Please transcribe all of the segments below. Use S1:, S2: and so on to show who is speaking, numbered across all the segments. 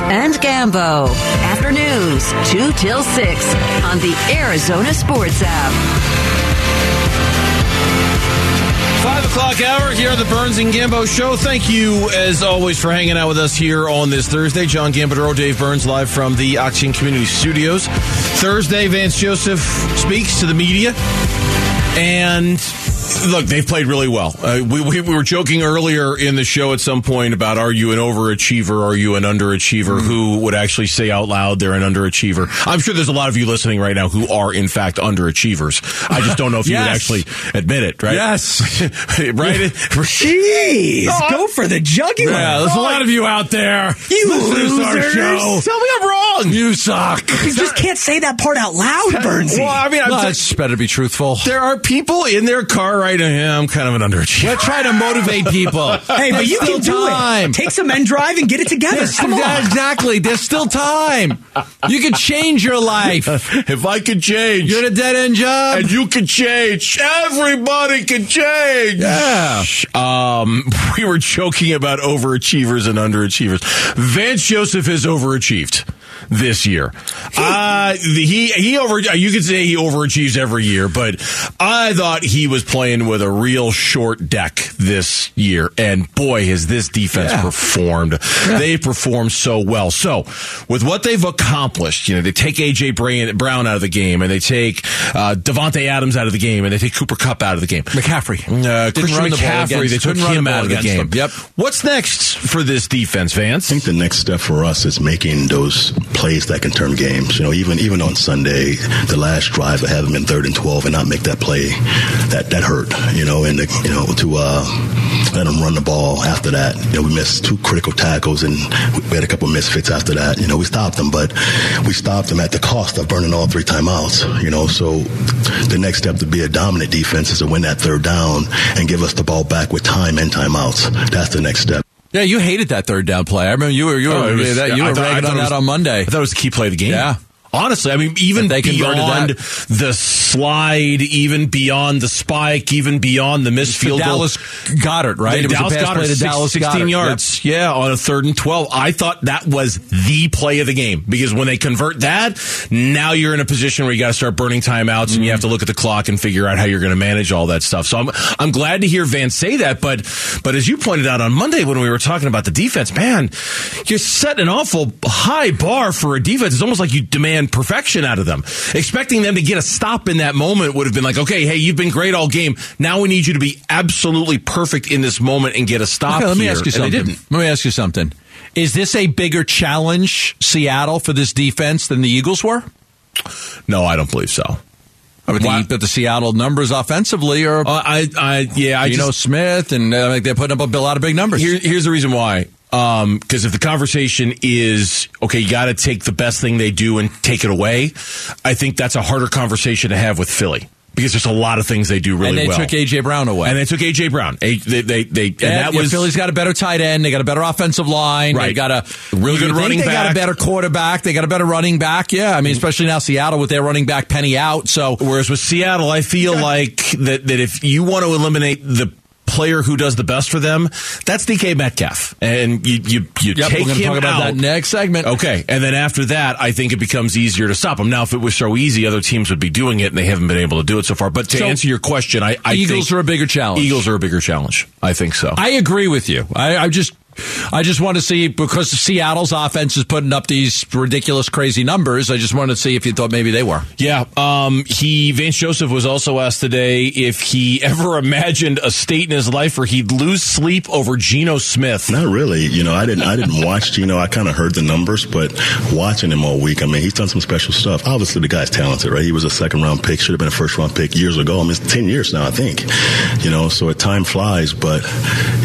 S1: And Gambo. Afternoons, 2 till 6 on the Arizona Sports app.
S2: Five o'clock hour here on the Burns and Gambo show. Thank you, as always, for hanging out with us here on this Thursday. John Gambadoro, Dave Burns, live from the Oxygen Community Studios. Thursday, Vance Joseph speaks to the media. And look, they've played really well. Uh, we, we, we were joking earlier in the show at some point about are you an overachiever? Are you an underachiever?
S3: Mm.
S2: Who would actually say out loud they're an underachiever? I'm sure there's a lot of you listening right now who are, in fact, underachievers. I just don't know if you would actually admit it, right?
S3: Yes.
S2: right?
S3: Jeez,
S2: No,
S3: go for the jugular.
S2: Yeah, there's a lot of you out there.
S3: You
S2: listening to our
S3: losers.
S2: show. Tell me I'm wrong. You suck.
S3: You just can't say that part out loud, Burnsy.
S2: Well, I mean, I'm
S4: No,
S2: t-
S4: it's better to be truthful.
S2: there are people in their car right. Yeah, I'm kind of an underachiever.
S4: Let's try to motivate people.
S3: hey, but you can do
S4: time.
S3: it. Take some end drive and get it together.
S4: There's-
S3: Come on.
S4: exactly. There's still time. You can change your life.
S2: if I could change,
S4: You're in a dead end job.
S2: and you can change. Everybody can change.
S4: Yeah.
S2: Um, we were joking about overachievers and underachievers. Vance Joseph has overachieved this year. Uh, he he over. You could say he overachieves every year, but I thought he was playing with a real short deck this year, and boy, has this defense
S4: Yeah.
S2: performed. They performed so well. So, with what they've accomplished, you know, they take AJ Brown Brown out of the game, and they take uh, Davante Adams out of the game, and they take Cooper Kupp out of the game.
S4: McCaffrey.
S2: Uh, Christian
S4: run the ball
S2: McCaffrey,
S4: against-
S2: they took him
S4: the
S2: out of the game.
S4: them. Yep.
S2: What's next for this defense, Vance?
S5: I think the next step for us is making those plays that can turn games. You know, even even on Sunday, the last drive to have them in third and twelve and not make that play, that that hurt. You know, and the, you know to uh, let them run the ball after that. You know, we missed two critical tackles and we had a couple misfits after that. You know, we stopped them, but we stopped them at the cost of burning all three timeouts. You know, so the next step to be a dominant defense is to win that third down and give us the ball back with time and timeouts. That's the next step.
S4: Yeah, you hated that third down play. I remember you were you were,
S2: Oh, was-
S4: that, you
S2: I thought-
S4: ragging on
S2: was-
S4: that on Monday.
S2: I thought it was the key play of the game.
S4: Yeah.
S2: Honestly, I mean, even
S4: they
S2: beyond the slide, even beyond the spike, even beyond the missed field goal.
S4: Dallas Goedert, right? It was a
S2: Dallas
S4: pass
S2: Goedert,
S4: play to
S2: six-
S4: Dallas
S2: 16
S4: Goedert.
S2: yards. Yeah, on a third and 12. I thought that was the play of the game because when they convert that, now you're in a position where you got to start burning timeouts and you mm-hmm. have to look at the clock and figure out how you're going to manage all that stuff. So I'm, I'm glad to hear Vance say that. But, but as you pointed out on Monday when we were talking about the defense, man, you're setting an awful high bar for a defense. It's almost like you demand perfection out of them. Expecting them to get a stop in that moment would have been like, okay, hey, you've been great all game. Now we need you to be absolutely perfect in this moment and get a stop.
S4: Okay, let me
S2: here.
S4: ask you something.
S2: didn't.
S4: Let me ask you something. Is this a bigger challenge, Seattle, for this defense than the Eagles were?
S2: No, I don't believe so.
S4: I would
S2: Why-
S4: think that the Seattle numbers offensively are,
S2: Uh, I, I, yeah, I
S4: you know, Smith, and uh, like they're putting up a lot of big numbers.
S2: Here, here's the reason why. Um, because if the conversation is okay, you got to take the best thing they do and take it away. I think that's a harder conversation to have with Philly because there's a lot of things they do really well.
S4: and they
S2: well.
S4: took AJ Brown away.
S2: and they took AJ Brown. A, they, they, they, and
S4: And
S2: that
S4: yeah,
S2: was
S4: Philly's got a better tight end. They got a better offensive line. They
S2: Right.
S4: got a
S2: Real good running
S4: They got a better quarterback. They got a better running back. Yeah, I mean, especially now Seattle with their running back Penny out. So
S2: Whereas with Seattle, I feel like that, that if you want to eliminate the player who does the best for them, that's DK Metcalf. And you, you, you
S4: yep,
S2: take
S4: we're going to
S2: him
S4: talk about
S2: out.
S4: that next segment.
S2: Okay, and then after that, I think it becomes easier to stop them. Now, if it was so easy, other teams would be doing it, and they haven't been able to do it so far. But to
S4: So,
S2: answer your question, I, I
S4: Eagles are a bigger challenge.
S2: Eagles are a bigger challenge. I think so.
S4: I agree with you. I, I just, I just want to see because Seattle's offense is putting up these ridiculous, crazy numbers. I just wanted to see if you thought maybe they were.
S2: yeah, um, he Vance Joseph was also asked today if he ever imagined a state in his life where he'd lose sleep over Geno Smith.
S5: Not really. You know, I didn't. I didn't watch. You know, I kind of heard the numbers, but watching him all week, I mean, he's done some special stuff. Obviously, the guy's talented, right? He was a second round pick. Should have been a first round pick years ago. I mean, it's ten years now, I think. You know, so time flies, but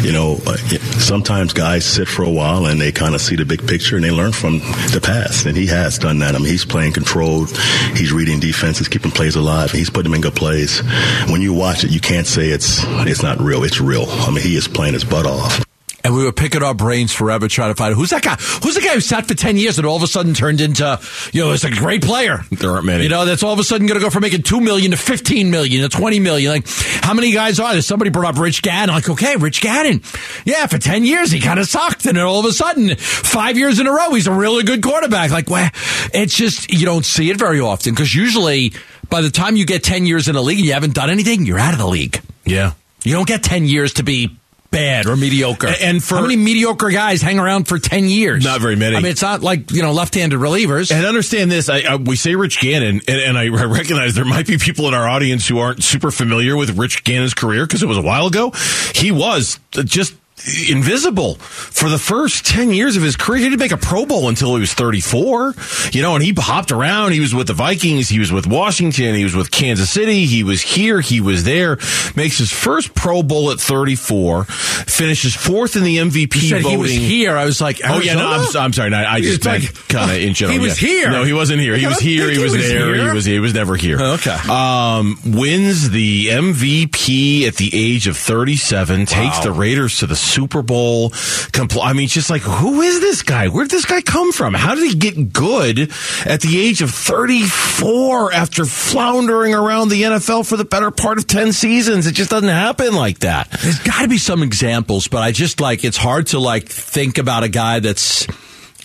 S5: you know, uh, sometimes guys sit for a while and they kind of see the big picture and they learn from the past. And he has done that. I mean, he's playing controlled. He's reading defenses, keeping plays alive, he's putting them in good plays. When you watch it, you can't say it's it's not real. It's real. I mean, he is playing his butt off.
S4: And we were picking our brains forever trying to find who's that guy? Who's the guy who sat for 10 years and all of a sudden turned into, you know, it's a great player.
S2: There aren't many.
S4: You know, that's all of a sudden going to go from making 2 million to 15 million to 20 million. Like, how many guys are there? Somebody brought up Rich Gannon. Like, okay, Rich Gannon. Yeah, for 10 years he kind of sucked. And then all of a sudden, five years in a row, he's a really good quarterback. Like, well, it's just, you don't see it very often because usually by the time you get 10 years in a league and you haven't done anything, you're out of the league.
S2: Yeah.
S4: You don't get 10 years to be bad or mediocre.
S2: And for-
S4: how many mediocre guys hang around for 10 years?
S2: Not very many.
S4: I mean, it's not like, you know, left-handed relievers.
S2: And understand this, I, I, we say Rich Gannon, and, and I recognize there might be people in our audience who aren't super familiar with Rich Gannon's career because it was a while ago. He was just invisible for the first 10 years of his career. He didn't make a Pro Bowl until he was 34, you know, and he hopped around. He was with the Vikings. He was with Washington. He was with Kansas City. He was here. He was there. Makes his first Pro Bowl at 34, finishes fourth in the MVP voting.
S4: he was here. I was like,
S2: Oh yeah, no, I'm, I'm sorry. No, I just
S4: like-
S2: kind of in general.
S4: He was
S2: yeah.
S4: here.
S2: No, he wasn't here. He was here. He
S4: he
S2: was,
S4: was
S2: there.
S4: here.
S2: He was. He was never here.
S4: Okay.
S2: Um, wins the MVP at the age of 37. Takes the Raiders to the Super Bowl. Compl- I mean, it's just like, who is this guy? Where did this guy come from? How did he get good at the age of 34 after floundering around the NFL for the better part of 10 seasons? It just doesn't happen like that.
S4: There's got to be some examples, but I just like it's hard to like think about a guy that's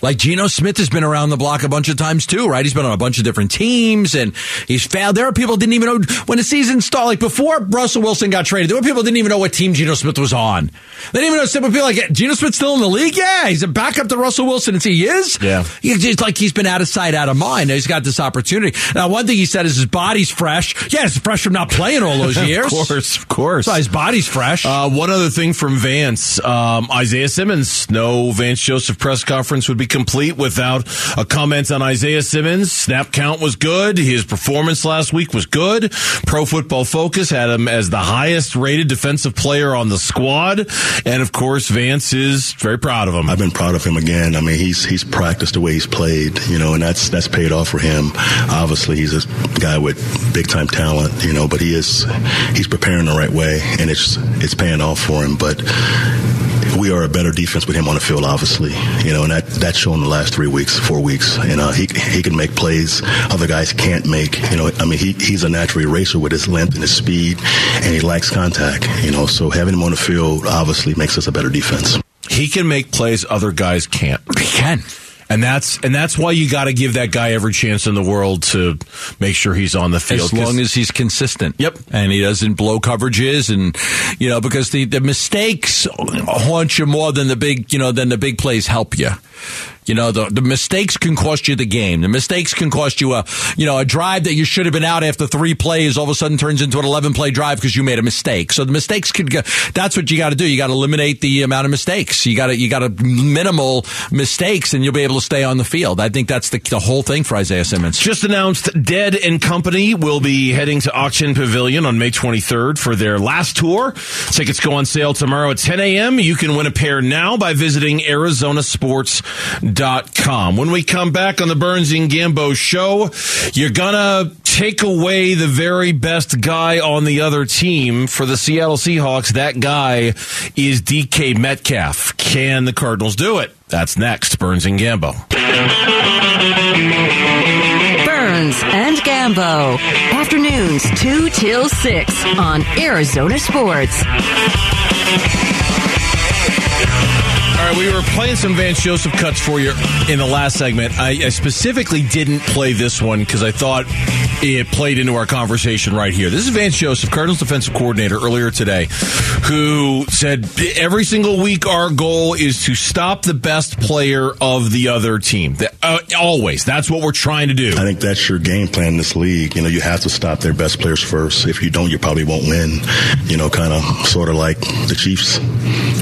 S4: like Geno Smith has been around the block a bunch of times too, right? He's been on a bunch of different teams and he's failed. There are people who didn't even know when the season started. Like before Russell Wilson got traded, there were people who didn't even know what team Geno Smith was on. They didn't even know. Some people like Geno Smith still in the league. Yeah, he's a backup to Russell Wilson, and he is.
S2: Yeah.
S4: he's like he's been out of sight, out of mind. Now he's got this opportunity. Now, one thing he said is his body's fresh. Yeah, it's fresh from not playing all those years.
S2: Of course, of course.
S4: So his body's fresh.
S2: Uh, one other thing from Vance, um, Isaiah Simmons. No Vance Joseph press conference would be complete without a comment on Isaiah Simmons. Snap count was good. His performance last week was good. Pro Football Focus had him as the highest rated defensive player on the squad. And of course, Vance is very proud of him.
S5: I've been proud of him again. I mean, he's he's practiced the way he's played, you know, and that's that's paid off for him. Obviously, he's a guy with big time talent, you know, but he is he's preparing the right way, and it's it's paying off for him. But we are a better defense with him on the field, obviously, you know, and that that's shown the last three weeks, four weeks, and uh, he he can make plays other guys can't make. You know, I mean, he he's a natural eraser with his length and his speed, and he lacks contact. You know, so having him on the field obviously makes us a better defense.
S2: He can make plays other guys can't.
S4: he can.
S2: And that's and that's why you got to give that guy every chance in the world to make sure he's on the field.
S4: As long as he's consistent.
S2: Yep.
S4: And he doesn't blow coverages and, you know, because the, the mistakes haunt you more than the big, you know, than the big plays help you. You know, the, the mistakes can cost you the game. The mistakes can cost you a, you know, a drive that you should have been out after three plays all of a sudden turns into an 11 play drive because you made a mistake. So the mistakes can go, that's what you got to do. You got to eliminate the amount of mistakes. You got to, you got to minimal mistakes and you'll be able to stay on the field. I think that's the, the whole thing for Isaiah Simmons.
S2: Just announced Dead and Company will be heading to Ak-Chin Pavilion on May 23rd for their last tour. Tickets go on sale tomorrow at 10 a.m. You can win a pair now by visiting ArizonaSports.com. When we come back on the Burns and Gambo show, you're gonna take away the very best guy on the other team for the Seattle Seahawks. That guy is DK Metcalf. Can the Cardinals do it? That's next. Burns and Gambo.
S1: Burns and Gambo. Afternoons 2 till 6 on Arizona Sports.
S2: All right, we were playing some Vance Joseph cuts for you in the last segment. I, I specifically didn't play this one because I thought it played into our conversation right here. This is Vance Joseph, Cardinals defensive coordinator, earlier today, who said every single week our goal is to stop the best player of the other team. Uh, always, that's what we're trying to do.
S5: I think that's your game plan in this league. You know, you have to stop their best players first. If you don't, you probably won't win. You know, kind of sort of like the Chiefs.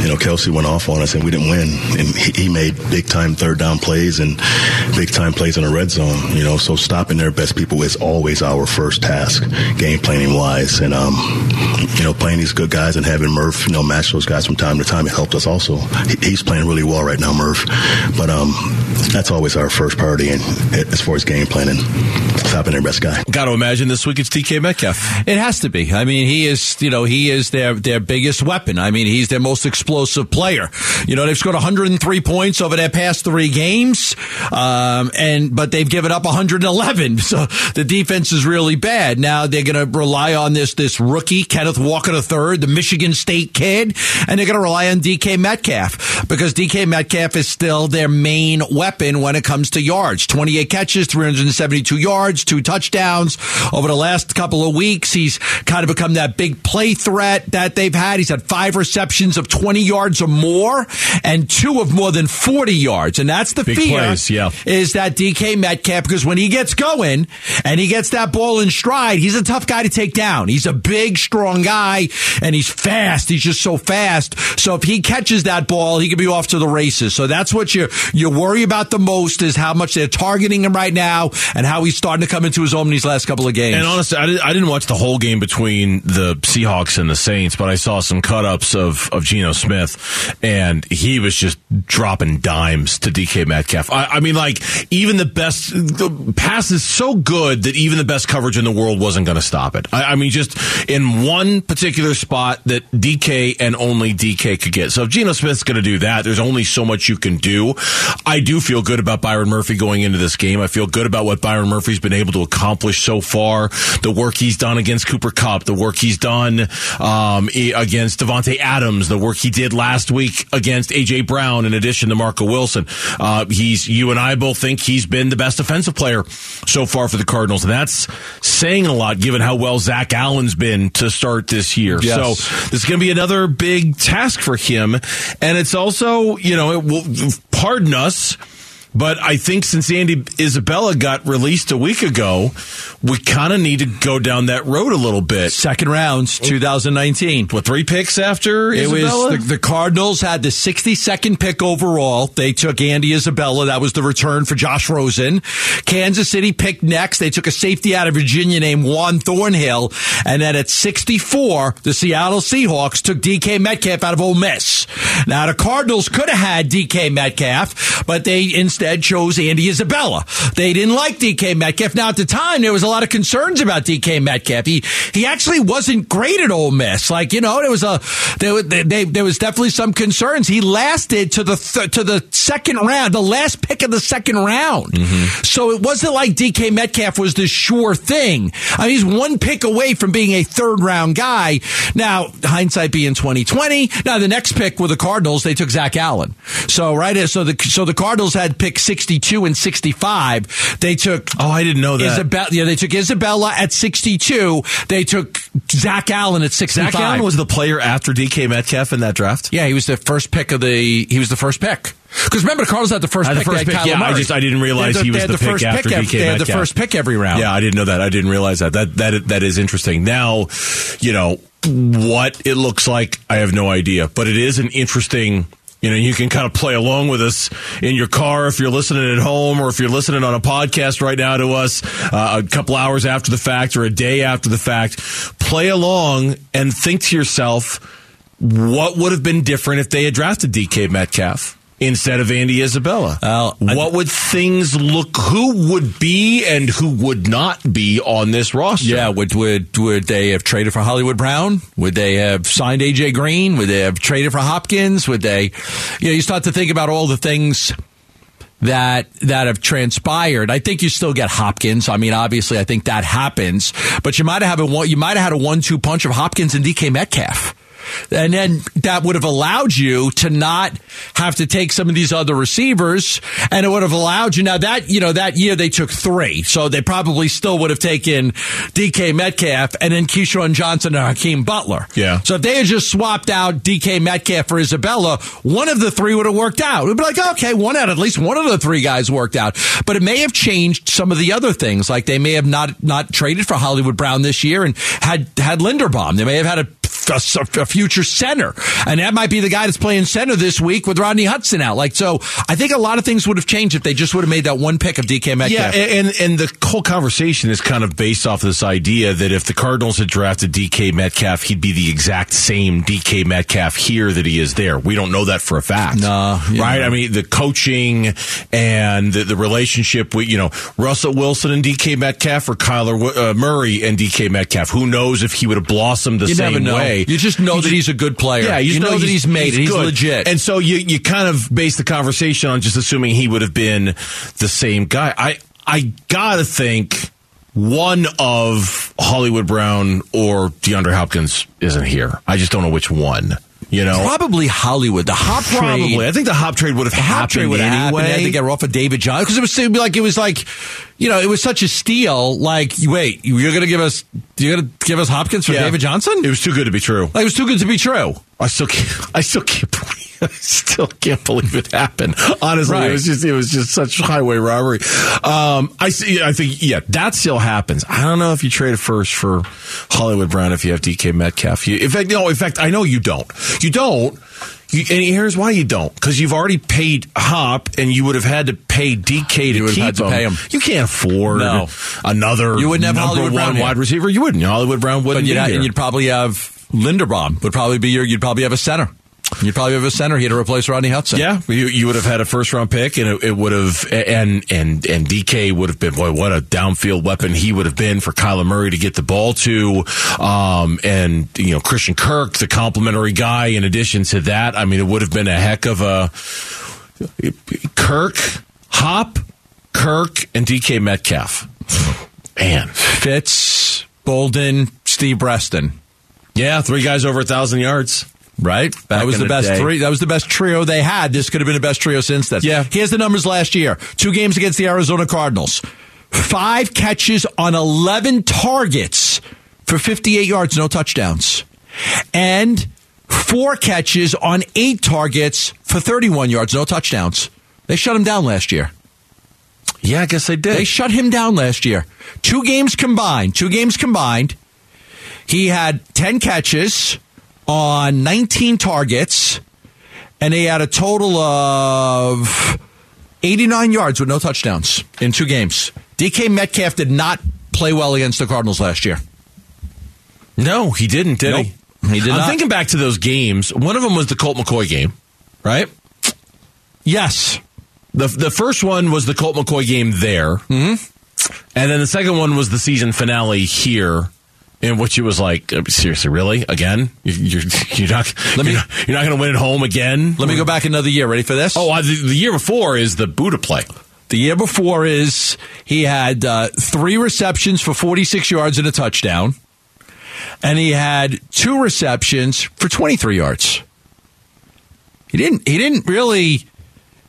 S5: You know, Kelce went off on us and we didn't win. And he, he made big time third down plays and big time plays in the red zone. You know, so stopping their best people is always our first task, game planning wise. And, um, you know, playing these good guys and having Murph, you know, match those guys from time to time. It helped us also. He's playing really well right now, Murph. But um, that's always our first priority, and as far as game planning, stopping their best guy.
S2: Got to imagine this week it's DK Metcalf.
S4: It has to be. I mean, he is, you know, he is their, their biggest weapon. I mean, he's their most explosive player. You know, they've scored 103 points over their past three games. Um, and, but they've given up 111. So the defense is really bad. Now they're going to rely on this, this rookie, Kenneth Walker III, the Michigan State kid, and they're going to rely on DK Metcalf because DK Metcalf is still their main weapon when it comes to yards. 28 catches, 372 yards, two touchdowns over the last couple of weeks. He's kind of become that big play threat that they've had. He's had five receptions of 20 yards or more and two of more than 40 yards. And that's the
S2: Big
S4: fear
S2: plays, yeah.
S4: is that DK Metcalf because when he gets going and he gets that ball in stride, he's a tough guy to take down. He's a big, strong guy and he's fast. He's just so fast. So if he catches that ball, he could be off to the races. So that's what you you worry about the most is how much they're targeting him right now and how he's starting to come into his own in these last couple of games.
S2: And honestly, I, did, I didn't watch the whole game between the Seahawks and the Saints, but I saw some cut ups of, of Geno Smith, and he was just dropping dimes to DK Metcalf. I, I mean, like, even the best, the pass is so good that even the best coverage in the world wasn't going to stop it. I, I mean, just in one particular spot that DK and only DK could get. So if Geno Smith's going to do that, there's only so much you can do. I do feel good about Byron Murphy going into this game. I feel good about what Byron Murphy's been able to accomplish so far. The work he's done against Cooper Kupp, the work he's done um, against Davante Adams, the work he did last week against AJ Brown, in addition to Marco Wilson. Uh, he's you and I both think he's been the best defensive player so far for the Cardinals, and that's saying a lot given how well Zach Allen's been to start this year.
S4: Yes.
S2: So this is going to be another big task for him, and it's also you know it will pardon us. But I think since Andy Isabella got released a week ago, we kind of need to go down that road a little bit.
S4: Second rounds, 2019.
S2: What three picks after
S4: It
S2: Isabella?
S4: was the, the Cardinals had the 62nd pick overall. They took Andy Isabella. That was the return for Josh Rosen. Kansas City picked next. They took a safety out of Virginia named Juan Thornhill. And then at 64, the Seattle Seahawks took DK Metcalf out of Ole Miss. Now the Cardinals could have had DK Metcalf, but they instead chose Andy Isabella. They didn't like DK Metcalf. Now at the time, there was a lot of concerns about DK Metcalf. He, he actually wasn't great at Ole Miss. Like, you know, there was a, there, was- they, they, there was definitely some concerns. He lasted to the, th- to the second round, the last pick of the second round. Mm-hmm. So it wasn't like DK Metcalf was the sure thing. I mean, he's one pick away from being a third round guy. Now, hindsight being 2020. Now, the next pick were the Cardinals. They took Zach Allen. So, right. So the, so the Cardinals had pick 62 and 65. They took
S2: oh, I didn't know that.
S4: Isabella, yeah, they took Isabella at 62. They took Zach Allen at 65.
S2: Zach Allen was the player after DK Metcalf in that draft.
S4: yeah, he was the first pick of the. He was the first pick. Because remember, Carlos had the first
S2: Had the
S4: pick.
S2: first pick, yeah, I just- I didn't realize
S4: had
S2: he was
S4: had
S2: the pick
S4: first
S2: after
S4: pick.
S2: DK
S4: They had the first pick every round.
S2: Yeah, I didn't know that. I didn't realize that. That that that is interesting. Now, you know what it looks like. I have no idea, but it is an interesting. You know, you can kind of play along with us in your car if you're listening at home, or if you're listening on a podcast right now to us uh, a couple hours after the fact or a day after the fact. Play along and think to yourself, what would have been different if they had drafted DK Metcalf instead of Andy Isabella?
S4: Well, I-
S2: what would things look? Who would be and who would not be on this roster?
S4: Yeah, would would would they have traded for Hollywood Brown? Would they have signed AJ Green? Would they have traded for Hopkins? Would they? You know, you start to think about all the things that that have transpired. I think you still get Hopkins. I mean, obviously, I think that happens, but you might have a one. You might have had a one-two punch of Hopkins and DK Metcalf. And then that would have allowed you to not have to take some of these other receivers. And it would have allowed you now that, you know, that year they took three. So they probably still would have taken DK Metcalf and then KeeSean Johnson and Hakeem Butler.
S2: Yeah.
S4: So if they had just swapped out DK Metcalf for Isabella, one of the three would have worked out. It would be like, okay, one out, at least one of the three guys worked out. But it may have changed some of the other things. Like they may have not, not traded for Hollywood Brown this year and had, had Linderbaum. They may have had a, a, a future center, and that might be the guy that's playing center this week with Rodney Hudson out. Like so, I think a lot of things would have changed if they just would have made that one pick of DK Metcalf.
S2: Yeah, and and the whole conversation is kind of based off this idea that if the Cardinals had drafted DK Metcalf, he'd be the exact same DK Metcalf here that he is there. We don't know that for a fact.
S4: No, yeah.
S2: right? I mean, the coaching and the, the relationship with you know Russell Wilson and DK Metcalf or Kyler uh, Murray and DK Metcalf. Who knows if he would have blossomed the
S4: you
S2: same
S4: never know. You just know that he's a good player.
S2: Yeah,
S4: you,
S2: just
S4: know, that he's made it. He's
S2: good.
S4: legit.
S2: And so you you kind of base the conversation on just assuming he would have been the same guy. I I gotta think one of Hollywood Brown or DeAndre Hopkins isn't here. I just don't know which one. You know,
S4: Probably Hollywood. The hop trade.
S2: probably. I think the hop trade would have
S4: trade
S2: happened
S4: would have happened.
S2: anyway.
S4: They had to get off of David Johnson because it was be like it was like, you know, it was such a steal. Like, wait, you're going to give us you're going to give us Hopkins for
S2: Yeah.
S4: David Johnson?
S2: It was too good to be true.
S4: like, it was too good to be true.
S2: I still can't. I still can't believe. I still can't believe it happened. Honestly,
S4: Right.
S2: it was just. It was just such highway robbery. Um, I see. I think. Yeah, that still happens. I don't know if you trade a first for Hollywood Brown if you have DK Metcalf. You, in fact, no. In fact, I know you don't. You don't. You, and here's why you don't. Because you've already paid Hop, and you would have had to pay DK to
S4: You have
S2: keep
S4: pay him.
S2: You can't afford
S4: No.
S2: another.
S4: You wouldn't have Hollywood
S2: one
S4: Brown here.
S2: wide receiver. You wouldn't. Hollywood Brown wouldn't.
S4: But you'd,
S2: be
S4: ha-
S2: here.
S4: and you'd probably have Linderbaum would probably be your. You'd probably have a center. You'd probably have a center here to replace Rodney Hudson.
S2: Yeah, you, you would have had a first round pick, and it, it would have, and and and DK would have been boy, what a downfield weapon he would have been for Kyler Murray to get the ball to, um, and you know Christian Kirk, the complimentary guy. In addition to that, I mean, it would have been a heck of a Kirk, Hop, Kirk, and DK Metcalf. Man,
S4: Fitz, Boldin, Steve Breaston.
S2: yeah, three guys over a thousand yards.
S4: Right, that was the
S2: the
S4: best
S2: day.
S4: three. That was the best trio they had. This could have been the best trio since then.
S2: Yeah.
S4: Here's the numbers last year: two games against the Arizona Cardinals, five catches on eleven targets for 58 yards, no touchdowns, and four catches on eight targets for 31 yards, no touchdowns. They shut him down last year.
S2: Yeah, I guess they did.
S4: They shut him down last year. Two games combined. Two games combined. He had 10 catches on 19 targets, and they had a total of 89 yards with no touchdowns in two games. DK Metcalf did not play well against the Cardinals last year.
S2: No, he didn't, did
S4: Nope.
S2: he?
S4: He did
S2: I'm
S4: not.
S2: thinking back to those games. One of them was the Colt McCoy game, right?
S4: Yes.
S2: The the first one was the Colt McCoy game there, mm-hmm. and then the second one was the season finale here. In which it was like, uh, seriously, really? Again? You- You're, you're not,
S4: Let me-
S2: you're not, not going to win at home again?
S4: Let me go back another year. Ready for this?
S2: Oh, uh, the, the year before is the Budda play.
S4: The year before is he had uh, three receptions for 46 yards and a touchdown, and he had two receptions for 23 yards. He didn't. He didn't really.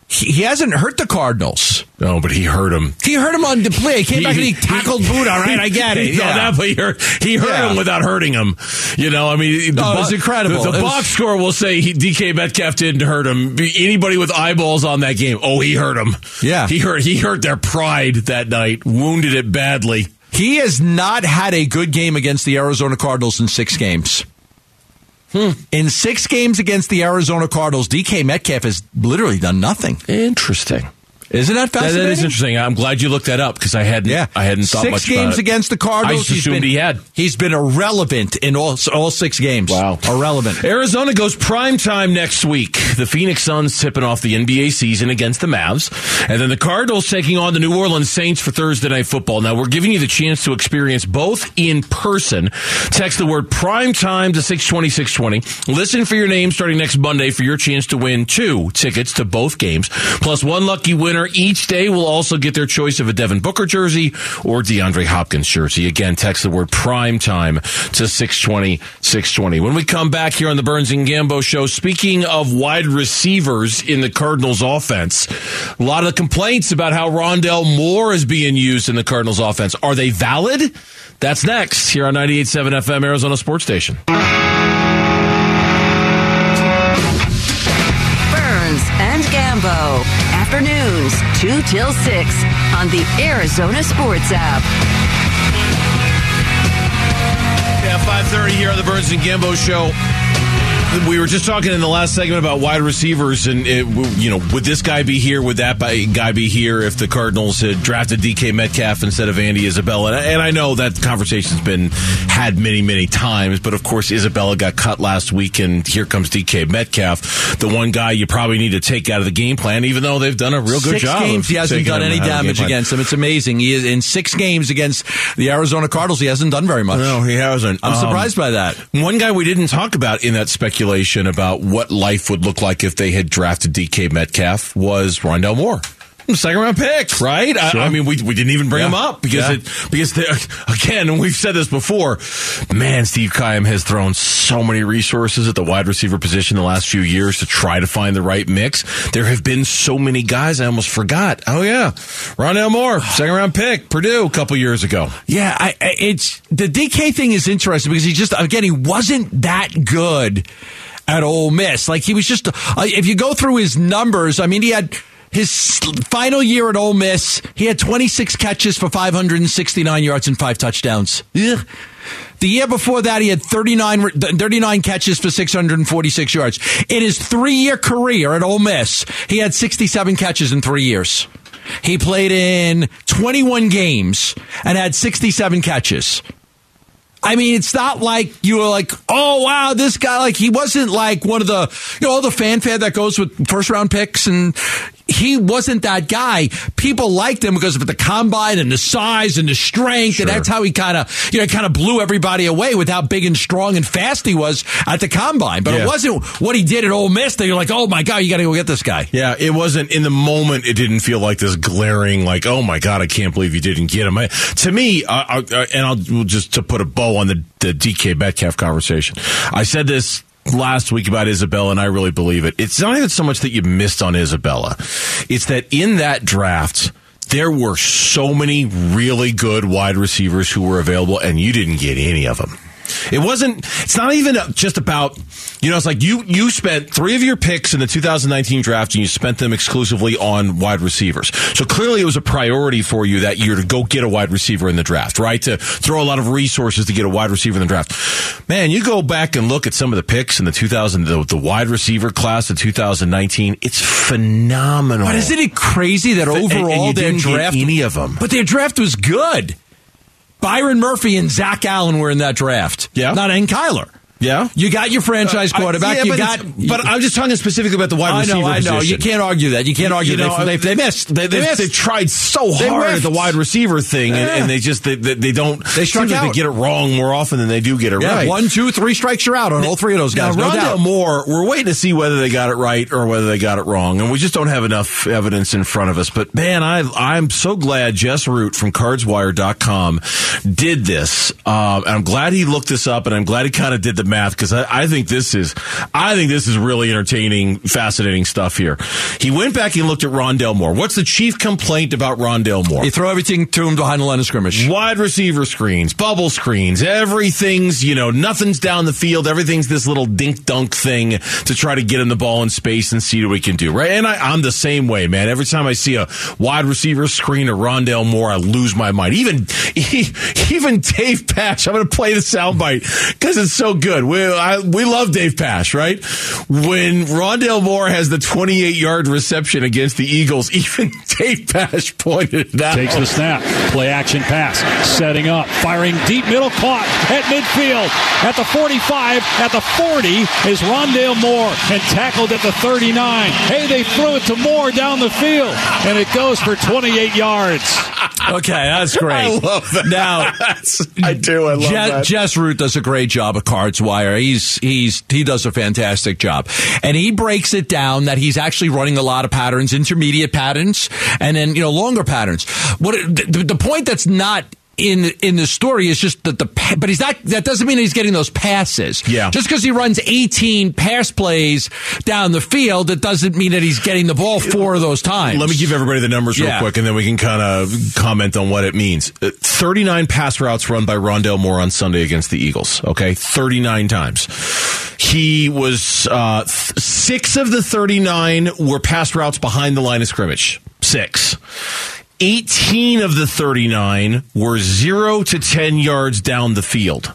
S4: He, he hasn't hurt the Cardinals.
S2: No, but he hurt him.
S4: He hurt him on the play. He came back and he tackled Budda. Right, I get it.
S2: No,
S4: Yeah.
S2: that, but he hurt, he hurt
S4: Yeah.
S2: him without hurting him. You know, I mean, the
S4: No, it was
S2: bo-
S4: incredible.
S2: The, the
S4: It was-
S2: box score will say he, DK Metcalf didn't hurt him. Anybody with eyeballs on that game, oh, he hurt him.
S4: Yeah.
S2: he hurt. He hurt their pride that night. Wounded it badly.
S4: He has not had a good game against the Arizona Cardinals in six games. Hmm. In six games against the Arizona Cardinals, DK Metcalf has literally done nothing.
S2: Interesting.
S4: Isn't that
S2: That,
S4: fascinating?
S2: that is interesting. I'm glad you looked that up because I hadn't.
S4: Yeah,
S2: I hadn't thought
S4: six
S2: much
S4: games
S2: about it.
S4: against the
S2: I
S4: Cardinals.
S2: just assumed
S4: been,
S2: he had.
S4: He's been irrelevant in all all six games.
S2: Wow.
S4: irrelevant.
S2: Arizona goes prime time next week. The Phoenix Suns tipping off the NBA season against the Mavs. And then the Cardinals taking on the New Orleans Saints for Thursday night football. Now we're giving you the chance to experience both in person. Text the word prime time to 620 620. Listen for your name starting next Monday for your chance to win two tickets to both games. Plus one lucky winner each day will also get their choice of a Devin Booker jersey or DeAndre Hopkins jersey. Again, text the word prime time to 620 620. When we come back here on the Burns and Gambo show, speaking of wide receivers in the Cardinals offense, a lot of the complaints about how Rondale Moore is being used in the Cardinals offense. Are they valid? That's next here on 98.7 FM Arizona Sports Station.
S1: Burns and Gambo. Afternoons, 2 till 6 on the Arizona Sports app.
S2: Yeah, 5.30 here on the Burns and Gambo Show. We were just talking in the last segment about wide receivers, and it, you know, would this guy be here? Would that guy be here if the Cardinals had drafted DK Metcalf instead of Andy Isabella? And I, and I know that conversation's been had many, many times, but of course, Isabella got cut last week, and here comes DK Metcalf, the one guy you probably need to take out of the game plan, even though they've done a real good
S4: six
S2: job.
S4: games, he hasn't done any damage against him. It's amazing. He is in six games against the Arizona Cardinals. He hasn't done very much.
S2: No, he hasn't.
S4: I'm
S2: Um,
S4: surprised by that.
S2: One guy we didn't talk about in that speculation about what life would look like if they had drafted DK Metcalf was Rondale Moore. Second round pick, right? I, I mean, we, we didn't even bring
S4: Yeah.
S2: him up because
S4: Yeah.
S2: it because they, again, and we've said this before. Man, Steve Keim has thrown so many resources at the wide receiver position the last few years to try to find the right mix. There have been so many guys, I almost forgot. Oh yeah, Rondale Moore, second round pick, Purdue, a couple years ago.
S4: Yeah, I, I- it's the DK thing is interesting because he just again he wasn't that good at Ole Miss. Like he was just uh, if you go through his numbers, I mean he had his final year at Ole Miss, he had 26 catches for 569 yards and five touchdowns. Ugh. The year before that, he had 39, 39 catches for 646 yards. In his three year career at Ole Miss, he had 67 catches in three years. He played in 21 games and had 67 catches. I mean, it's not like you were like, oh wow, this guy like he wasn't like one of the you know all the fanfare that goes with first round picks, and he wasn't that guy. People liked him because of the combine and the size and the strength, and that's how he kind of you know kind of blew everybody away with how big and strong and fast he was at the combine. But
S2: Yeah.
S4: it wasn't what he did at Ole Miss that you're like, oh my god, you got to go get this guy.
S2: Yeah, it wasn't in the moment. It didn't feel like this glaring, like, oh my god, I can't believe you didn't get him. I, to me, I, I- and I'll just to put a bow on the, the DK Metcalf conversation. I said this last week about Isabella, and I really believe it. It's not even so much that you missed on Isabella; it's that in that draft. There were so many really good wide receivers who were available, and you didn't get any of them. It wasn't. It's not even just about. You know, it's like you you spent three of your picks in the 2019 draft, and you spent them exclusively on wide receivers. So clearly, it was a priority for you that year to go get a wide receiver in the draft, right? To throw a lot of resources to get a wide receiver in the draft. Man, you go back and look at some of the picks in the 2000 the, the wide receiver class of 2019. It's phenomenal.
S4: But isn't it crazy that
S2: And- and
S4: overall
S2: you
S4: their draft
S2: any of them.
S4: But their draft was good. Byron Murphy and Zach Allen were in that draft.
S2: Yeah.
S4: Not and Kyler.
S2: Yeah.
S4: You got your franchise uh, quarterback.
S2: I- yeah,
S4: you
S2: but
S4: got.
S2: but I'm just talking specifically about the wide
S4: I
S2: receiver
S4: know. I know.
S2: position.
S4: You can't argue that. You can't argue.
S2: You know,
S4: they, they, they missed. They, they
S2: They've,
S4: missed.
S2: they've tried so hard at the wide receiver thing, and,
S4: Yeah.
S2: and they just they, they, they don't.
S4: They struck
S2: seems like
S4: out.
S2: They get it wrong more often than they do get it
S4: yeah,
S2: right.
S4: one, two, three strikes you're out on all three of those guys.
S2: Now,
S4: no
S2: Rondale
S4: doubt.
S2: Moore, we're waiting to see whether they got it right or whether they got it wrong, and we just don't have enough evidence in front of us. But man, I I'm so glad Jess Root from CardsWire.com did this, and I'm glad he looked this up, and I'm glad he kind of did the math because I, I think this is I think this is really entertaining, fascinating stuff here. He went back and looked at Rondale Moore. What's the chief complaint about Rondale Moore?
S4: You throw everything to him behind the line of scrimmage.
S2: Wide receiver screens, bubble screens, everything's, you know, nothing's down the field. Everything's this little dink dunk thing to try to get him the ball in space and see what we can do, right? And I, I'm the same way, man. Every time I see a wide receiver screen or Rondale Moore, I lose my mind. Even, even Dave Pasch, I'm going to play the soundbite because it's so good. We, I, we love Dave Pasch, right? When Rondale Moore has the 28 yard reception against the Eagles, even Dave Pasch pointed it out.
S6: Takes the snap. Play action pass. Setting up. Firing deep middle. Caught at midfield. At the 45. At the 40 is Rondale Moore. And tackled at the 39. Hey, they threw it to Moore down the field. And it goes for 28 yards.
S4: Okay, that's great.
S2: I love that.
S4: Now,
S2: I do. I love
S4: Je-
S2: that.
S4: Jess Root does a great job of Cards He's he's he does a fantastic job, and he breaks it down that he's actually running a lot of patterns, intermediate patterns, and then you know longer patterns. What the, the point that's not. In in the story is just that the but he's not that doesn't mean he's getting those passes.
S2: Yeah.
S4: Just because he runs 18 pass plays down the field, it doesn't mean that he's getting the ball four of those times.
S2: Let me give everybody the numbers real
S4: Yeah.
S2: quick, and then we can kind of comment on what it means. Uh, 39 pass routes run by Rondale Moore on Sunday against the Eagles. Okay, 39 times. He was uh, th- six of the 39 were pass routes behind the line of scrimmage. Six. 18 of the 39 were zero to 10 yards down the field.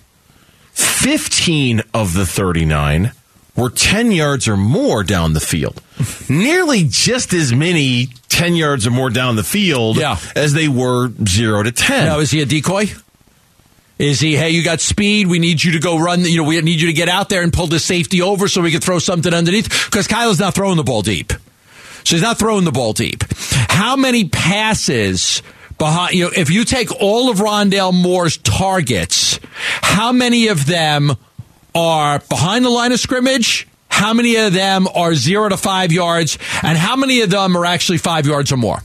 S2: 15 of the 39 were 10 yards or more down the field. Nearly just as many 10 yards or more down the field
S4: Yeah.
S2: as they were 0 to 10.
S4: Now, is he a decoy? Is he, hey, you got speed. We need you to go run. You know, we need you to get out there and pull the safety over so we can throw something underneath. Because Kyler's not throwing the ball deep. So he's not throwing the ball deep. How many passes behind, you know, if you take all of Rondale Moore's targets, how many of them are behind the line of scrimmage? How many of them are zero to five yards? And how many of them are actually five yards or more?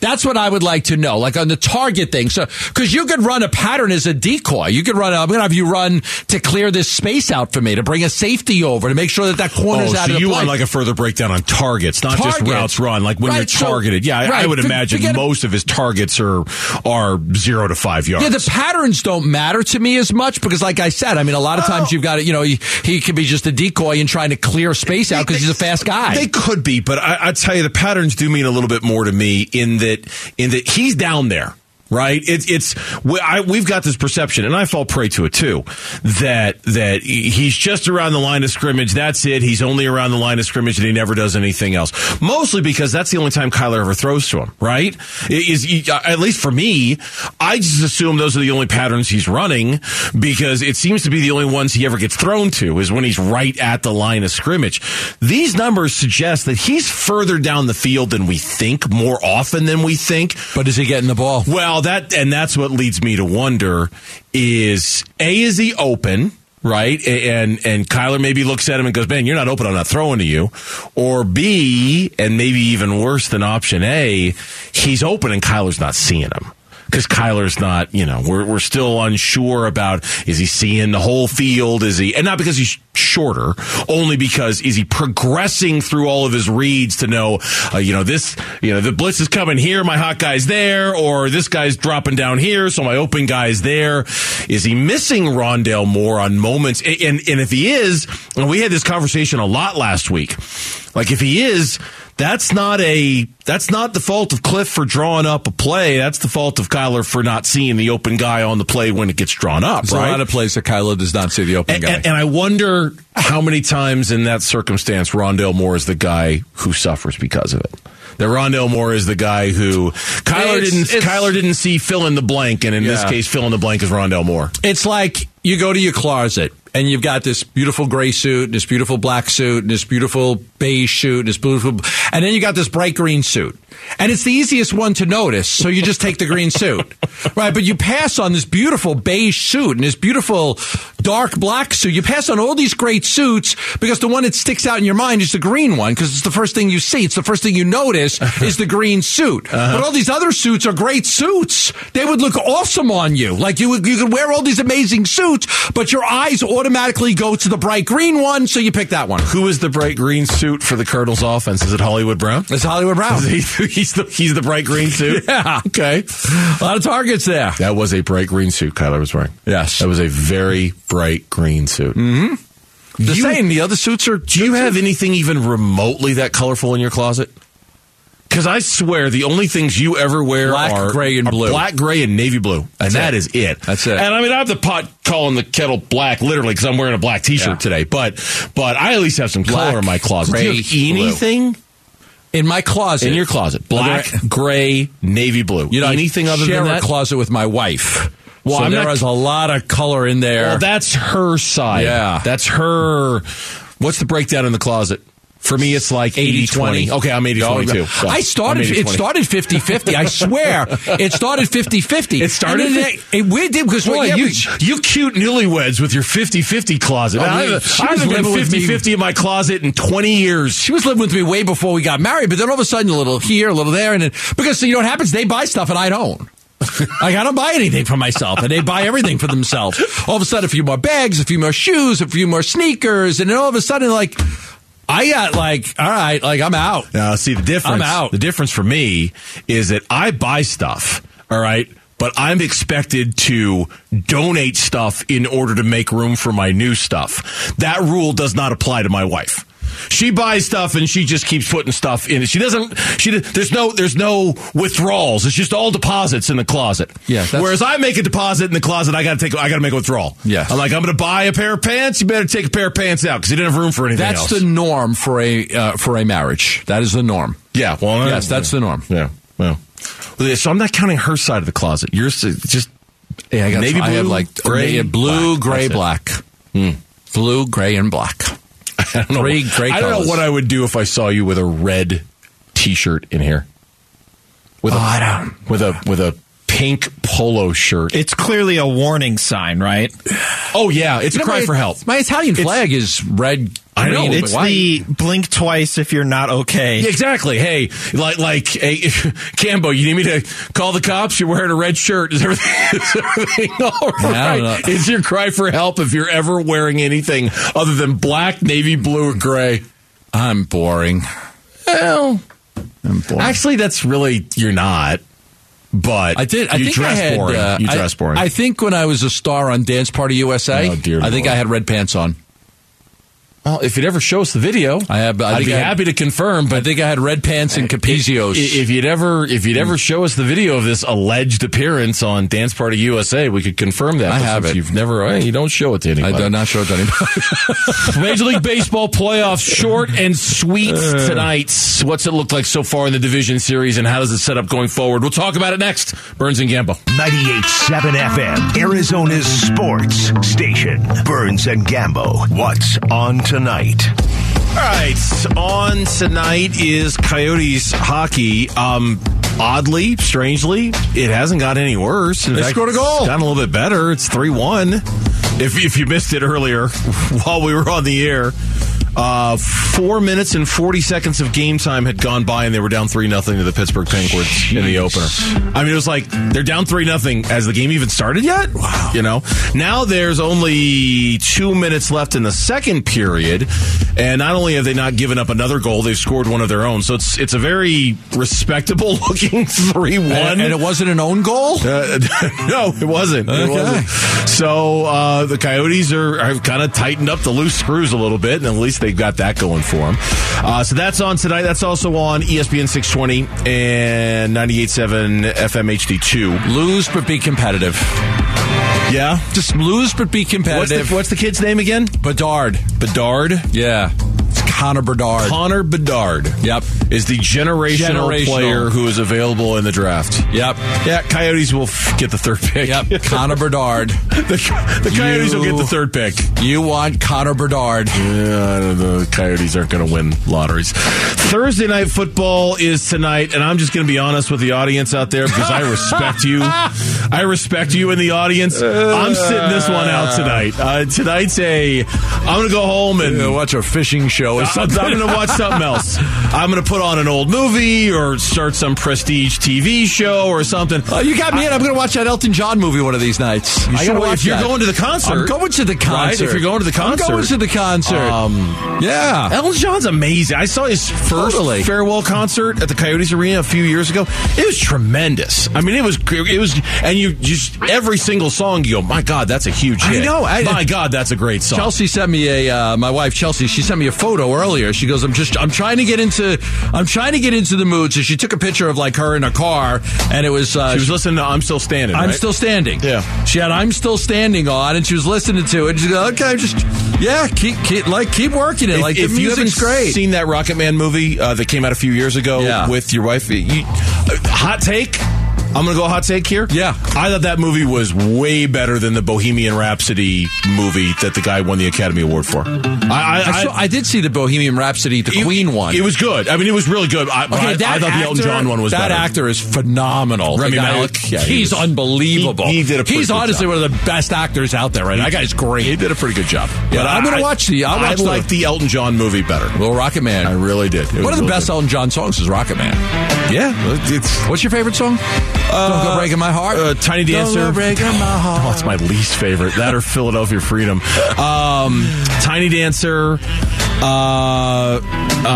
S4: That's what I would like to know, like on the target thing. So, because you could run a pattern as a decoy. You could run. I'm going to have you run to clear this space out for me to bring a safety over to make sure that that corner's
S2: Oh,
S4: out
S2: so
S4: of the
S2: you want like a further breakdown on targets, not just routes run, like when
S4: Right,
S2: you're
S4: so-
S2: targeted. yeah, I- I would
S4: for-
S2: imagine most of his targets are are zero to five yards.
S4: Yeah, the patterns don't matter to me as much because, like I said, I mean, a lot of oh. times you've got it. You know, he, he could be just a decoy and trying to clear space out because he's a fast guy.
S2: They could be, but I, I tell you, the patterns do mean a little bit more to me in that in that he's down there. Right, it's it's we, I, we've got this perception, and I fall prey to it too. That that he's just around the line of scrimmage. That's it. He's only around the line of scrimmage, and he never does anything else. Mostly because that's the only time Kyler ever throws to him. Right? Is uh, at least for me, I just assume those are the only patterns he's running because it seems to be the only ones he ever gets thrown to is when he's right at the line of scrimmage. These numbers suggest that he's further down the field than we think, more often than we think.
S4: but is he getting the ball?
S2: Well, that and that's what leads me to wonder is a is he open? Right, and and Kyler maybe looks at him and goes, "Man, you're not open. I'm not throwing to you." Or B, and maybe even worse than option A, he's open and Kyler's not seeing him because Kyler's not, you know, we're, we're still unsure about is he seeing the whole field? Is he, and not because he's shorter, only because is he progressing through all of his reads to know, uh, you know, this, you know, the blitz is coming here, my hot guy's there, or this guy's dropping down here, so my open guy's there. Is he missing Rondale Moore on moments? And, and, and if he is, and we had this conversation a lot last week, like if he is, that's not a that's not the fault of Cliff for drawing up a play. That's the fault of Kyler for not seeing the open guy on the play when it gets drawn up.
S4: There's
S2: right?
S4: a lot of plays that Kyler does not see the open
S2: and,
S4: guy.
S2: and, and I wonder how many times in that circumstance Rondale Moore is the guy who suffers because of it. That Rondale Moore is the guy who Kyler
S4: It's-
S2: didn't
S4: it's-
S2: Kyler didn't see fill in the blank, and in this case, fill in the blank is Rondale Moore.
S4: It's like you go to your closet and you've got this beautiful gray suit, and this beautiful black suit, and this beautiful beige suit, and this beautiful, and then you got this bright green suit. And it's the easiest one to notice, so you just take the green suit. Right, but you pass on this beautiful beige suit and this beautiful dark black suit. You pass on all these great suits because the one that sticks out in your mind is the green one because it's the first thing you see. It's the first thing you notice is the green suit. Uh-huh. But all these other suits are great suits. They would look awesome on you. Like you would, you could wear all these amazing suits, but your eyes automatically go to the bright green one, so you pick that one.
S2: Who is the bright green suit for the Cardinals offense? Is it Hollywood Brown?
S4: It's Hollywood Brown.
S2: He- he's the he's the bright green suit.
S4: Yeah.
S2: Okay.
S4: A lot of targets there.
S2: That was a bright green suit Kyler was wearing.
S4: Yes.
S2: That was a very bright green suit. Mm-hmm.
S4: The same. The other suits are.
S2: Do you have anything even remotely that colorful in your closet? Because I swear the only things you ever wear
S4: Black,
S2: are
S4: gray, and blue.
S2: black, gray, and navy blue, and
S4: That's
S2: that
S4: it.
S2: is it.
S4: That's it.
S2: And I mean, I have the pot calling the kettle black, literally, because I'm wearing a black T-shirt
S4: Yeah.
S2: today. But but I at least have some
S4: Black,
S2: color in my closet. Do you have
S4: gray, blue.
S2: anything
S4: in my closet?
S2: in your closet? Black, gray, navy blue.
S4: You know,
S2: anything other
S4: share
S2: than
S4: a closet with my wife.
S2: Well,
S4: so
S2: I'm
S4: there
S2: not-
S4: is a lot of color in there.
S2: Well, that's her side.
S4: Yeah.
S2: That's her. What's the breakdown in the closet? For me, it's like 80 20. Okay, I'm 80 20 too. So
S4: I started. It started 50-50. I swear, it started 50-50.
S2: It started
S4: it, it, we did because well, yeah,
S2: you, you cute newlyweds with your 50-50 closet.
S4: Oh,
S2: I
S4: she
S2: I haven't been
S4: living
S2: 50-50 in my closet in 20 years.
S4: she was living with me way before we got married, but then all of a sudden, a little here, a little there, and then, because you know what happens? They buy stuff and I don't. like I don't buy anything for myself, and they buy everything for themselves. All of a sudden, a few more bags, a few more shoes, a few more sneakers, and then all of a sudden, like I got like, all right, like I'm out.
S2: Now, see the difference.
S4: I'm out.
S2: The difference for me is that I buy stuff. All right. But I'm expected to donate stuff in order to make room for my new stuff. That rule does not apply to my wife. She buys stuff and she just keeps putting stuff in it. She doesn't. She there's no there's no withdrawals. It's just all deposits in the closet.
S4: Yeah, that's-
S2: Whereas I make a deposit in the closet, I got to take. I got to make a withdrawal.
S4: Yeah.
S2: I'm like I'm going to buy a pair of pants. You better take a pair of pants out because you didn't have room for anything
S4: That's
S2: else.
S4: the norm for a uh, for a marriage. That is the norm.
S2: yeah. Well,
S4: Yes, that's the norm.
S2: Yeah. Well. So I'm not counting her side of the closet. Yours just
S4: Yeah, I got
S2: Navy
S4: I have like
S2: gray,
S4: blue,
S2: black.
S4: gray,
S2: That's it.
S4: black. Blue, gray, and black.
S2: I don't know.
S4: Three great
S2: I don't know what I would do if I saw you with a red T-shirt in here. With a
S4: Oh, I don't-
S2: with a with a pink polo shirt.
S3: It's clearly a warning sign, right?
S2: oh yeah, it's a
S4: know,
S2: cry
S4: my-
S2: for help.
S4: My Italian
S2: It's-
S4: flag is red.
S2: I know,
S3: It's the blink twice if you're not okay.
S2: Yeah, exactly. Hey, like like hey, Gambo, you need me to call the cops? You're wearing a red shirt. Is everything, is everything all
S4: I
S2: right? Is your cry for help if you're ever wearing anything other than black, navy blue, or gray?
S4: I'm boring.
S2: Well,
S4: I'm boring.
S2: actually, that's really you're not. But
S4: I did. I
S2: you
S4: think
S2: dress
S4: I had.
S2: boring.
S4: uh,
S2: you
S4: I-
S2: dress boring.
S4: I think when I was a star on Dance Party USA,
S2: Oh, dear
S4: I think
S2: Lord.
S4: I had red pants on.
S2: Well, if you'd ever show us the video,
S4: I have- I
S2: I'd be
S4: I had-
S2: happy to confirm. But I
S4: think I had red pants and Capezios.
S2: I- If you'd ever, if you'd ever show us the video of this alleged appearance on Dance Party USA, we could confirm that.
S4: I have it.
S2: You've never, eh, you don't show it to anybody.
S4: I
S2: anybody.
S4: do not show it to anybody.
S2: Major League Baseball playoffs, short and sweet tonight. What's it look like so far in the division series, and how does it set up going forward? We'll talk about it next. Burns and Gambo.
S7: 98.7 FM, Arizona's sports station. Burns and Gambo. What's on tonight?
S2: All right, on tonight is Coyotes hockey. Um, oddly, strangely, it hasn't got any worse. In
S4: They
S2: fact,
S4: scored a goal.
S2: It's gotten a little bit better. It's three one. If if you missed it earlier while we were on the air, uh, four minutes and forty seconds of game time had gone by, and they were down three nothing to the Pittsburgh Penguins in the opener. I mean, it was like they're down three nothing as the game even started yet. Wow. You know, now there's only two minutes left in the second period, and not only have they not given up another goal, they've scored one of their own. So it's it's a very respectable looking three one.
S4: and, and it wasn't an own goal.
S2: Uh, no, it wasn't. It
S4: Okay.
S2: wasn't. So uh, the Coyotes are have kind of tightened up the loose screws a little bit, and at least they've got that going for them. Uh, so that's on tonight. That's also on ESPN 620 and 98.7 FM HD2.
S4: Lose but be competitive.
S2: Yeah.
S4: Just lose but be
S2: What's the,
S4: competitive.
S2: what's the kid's name again?
S4: Bedard.
S2: Bedard.
S4: Yeah. Connor Bedard.
S2: Connor Bedard.
S4: Yep.
S2: Is the generational,
S4: Generational.
S2: player who is available in the draft.
S4: Yep.
S2: Yeah, Coyotes will f- get the third pick.
S4: Yep. Connor Bedard.
S2: the, the Coyotes will get the third pick.
S4: You want Connor Bedard.
S2: Yeah, I don't know. The Coyotes aren't going to win lotteries. Thursday night football is tonight, and I'm just going to be honest with the audience out there because I respect you. I respect you in the audience. I'm sitting this one out tonight. Uh, tonight's a. I'm going to go home and
S4: You watch a fishing show or
S2: I'm, going to watch something else. I'm going to put on an old movie or start some prestige TV show or something.
S4: Oh, you got me in. I'm going to watch that Elton John movie one of these nights. You
S2: I
S4: should watch
S2: if you're
S4: that.
S2: going to the concert,
S4: I'm going to the
S2: right?
S4: concert.
S2: If you're going to the concert,
S4: I'm going to the concert.
S2: Um,
S4: yeah.
S2: Elton John's amazing. I saw his first
S4: Totally.
S2: farewell concert at the Coyotes Arena a few years ago. It was tremendous. I mean, it was it was, and you just every single song you go, my God, that's a huge hit.
S4: I know. I-
S2: my God, that's a great song.
S4: Chelsea sent me a uh, my wife Chelsea. She sent me a photo earlier. She goes, "I'm just I'm trying to get into I'm trying to get into the mood." So she took a picture of like her in a car, and it was uh,
S2: She was listening to "I'm Still Standing."
S4: I'm
S2: right?
S4: still standing.
S2: Yeah.
S4: She had "I'm still standing" on, and she was listening to it. And she goes, "Okay, just yeah, keep, keep like keep working it.
S2: If,
S4: like
S2: if
S4: the
S2: you
S4: music's great."
S2: seen that Rocket Man movie uh, that came out a few years ago
S4: Yeah.
S2: with your wife, you, uh, hot take. I'm going to go hot take here.
S4: Yeah.
S2: I thought that movie was way better than the Bohemian Rhapsody movie that the guy won the Academy Award for. I, I,
S4: I, saw, I did see the Bohemian Rhapsody, the
S2: it-
S4: Queen one.
S2: It was good. I mean, it was really good. I, I, I thought the Elton John one was
S4: that
S2: better.
S4: actor is phenomenal. Rami
S2: Malek? Yeah, he
S4: he's
S2: was-
S4: unbelievable.
S2: he- he did a pretty
S4: He's honestly
S2: job.
S4: one of the best actors out there. Right, that guy's great.
S2: He did a pretty good job.
S4: Yeah, I'm gonna watch the- I'll
S2: I like the Elton John movie better.
S4: Little Rocket Man.
S2: I really did. It
S4: One of the
S2: really
S4: best
S2: good.
S4: Elton John songs is Rocket Man.
S2: Yeah, it's
S4: What's your favorite song? Don't go breaking my heart.
S2: uh, Tiny Dancer.
S4: Don't go breaking my heart.
S2: Oh, it's my least favorite. That or Philadelphia Freedom. Um, Tiny Dancer. Uh,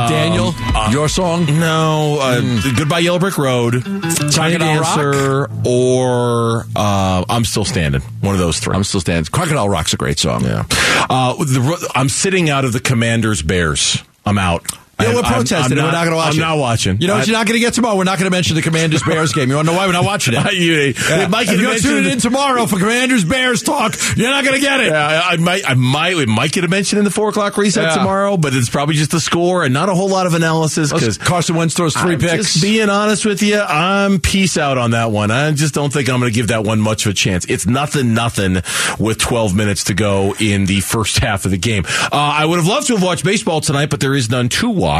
S4: Daniel,
S2: um,
S4: your song.
S2: No, uh, Goodbye Yellow Brick Road, Tiny
S4: Crocodile Rock?
S2: Dancer, or uh, I'm Still Standing. One of those three.
S4: I'm still standing. Crocodile Rock's a great song.
S2: yeah. Uh, the, I'm sitting out of the Commanders Bears I'm out.
S4: Yeah,
S2: I'm-
S4: we're
S2: I'm-
S4: protesting.
S2: I'm
S4: and we're not going to watch it.
S2: I'm not watching.
S4: You know what
S2: I-
S4: you're not going to get tomorrow? We're not going to mention the Commanders Bears game. You want to know why we're not watching it?
S2: You- might get
S4: if you're tuning in tomorrow for Commanders Bears talk, you're not going to get it.
S2: Yeah, I, I might, I might, it might get a mention in the four o'clock reset
S4: Yeah.
S2: tomorrow, but it's probably just the score and not a whole lot of analysis because
S4: Carson Wentz throws 3
S2: I'm
S4: picks.
S2: Just being honest with you, I'm peace out on that one. I just don't think I'm going to give that one much of a chance. It's nothing, nothing with 12 minutes to go in the first half of the game. Uh, I would have loved to have watched baseball tonight, but there is none to watch.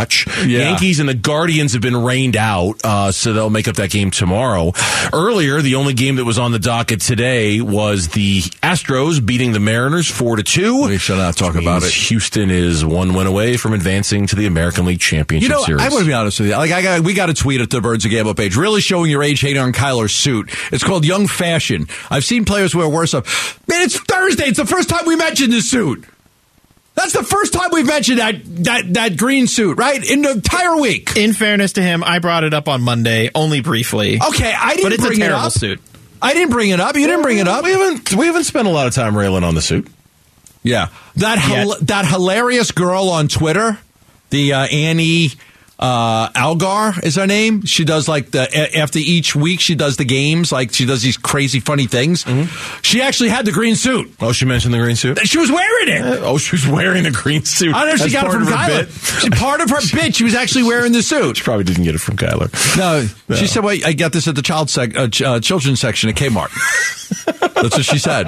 S4: Yeah.
S2: Yankees and the Guardians have been rained out, uh, so they'll make up that game tomorrow. Earlier, the only game that was on the docket today was the Astros beating the Mariners four to two.
S4: We shall not talk about it.
S2: Houston is one win away from advancing to the American League Championship
S4: You know,
S2: Series.
S4: I want to be honest with you. Like, I got, we got a tweet at the Burns and Gambo page, really showing your age hating on Kyler's suit. It's called Young Fashion. I've seen players wear worse stuff. Man, it's Thursday. It's the first time we mentioned this suit. That's the first time we've mentioned that that that green suit, right? In the entire week.
S3: In fairness to him, I brought it up on Monday, only briefly.
S4: Okay, I didn't
S3: but it's
S4: bring
S3: a
S4: it
S3: terrible
S4: up.
S3: suit.
S4: I didn't bring it up. You didn't bring it up.
S2: We haven't we haven't spent a lot of time railing on the suit.
S4: Yeah, that hil- that hilarious girl on Twitter, the uh, Annie uh, Agar is her name. She does like the a- after each week she does the games. Like she does these crazy funny things. She actually had the green suit.
S2: Oh, she mentioned the green suit.
S4: She was wearing it.
S2: Oh, she was wearing the green suit.
S4: I don't know if she
S2: That's
S4: got it from Kyler. She, part of her bit, she was actually wearing the suit.
S2: She probably didn't get it from Kyler.
S4: No, she said, "Well, I got this at the child sec- uh, ch- uh, children's section at Kmart." That's what she said.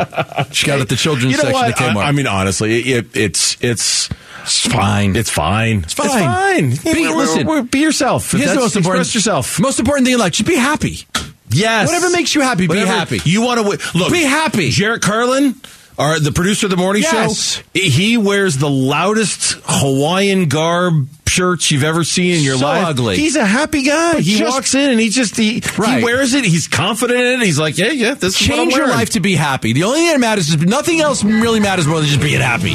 S4: She got it at the children's
S2: You know
S4: section
S2: what?
S4: at Kmart.
S2: I, I mean, honestly, it, it, it's it's
S4: it's fine.
S2: it's fine. It's
S4: fine.
S2: It's fine.
S4: Be-
S2: Yeah,
S4: listen.
S2: we're- be yourself.
S4: Here's the
S2: that's-
S4: most important.
S2: Express yourself.
S4: Most important thing in life: just be happy.
S2: Yes.
S4: Whatever makes you happy, be happy.
S2: You want to look.
S4: Be happy.
S2: Jarrett Carlin, our the producer of the morning
S4: Yes.
S2: show. He wears the loudest Hawaiian garb shirts you've ever seen in your
S4: So
S2: life.
S4: ugly.
S2: He's a happy guy.
S4: But
S2: he
S4: just-
S2: walks in and he just he,
S4: Right.
S2: he wears it. He's confident in it. He's like, yeah, yeah, this is what I'm
S4: Change your life to be happy. The only thing that matters is nothing else really matters more than just being happy.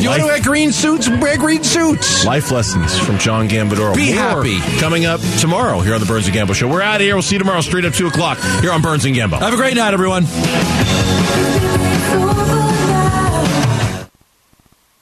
S4: You want to wear green suits? Wear green suits.
S2: Life lessons from John Gambadoro.
S4: Be
S2: More
S4: happy.
S2: Coming up tomorrow here on the Burns and Gambo Show. We're out of here. We'll see you tomorrow straight up 2 o'clock here on Burns and Gambo.
S4: Have a great night, everyone.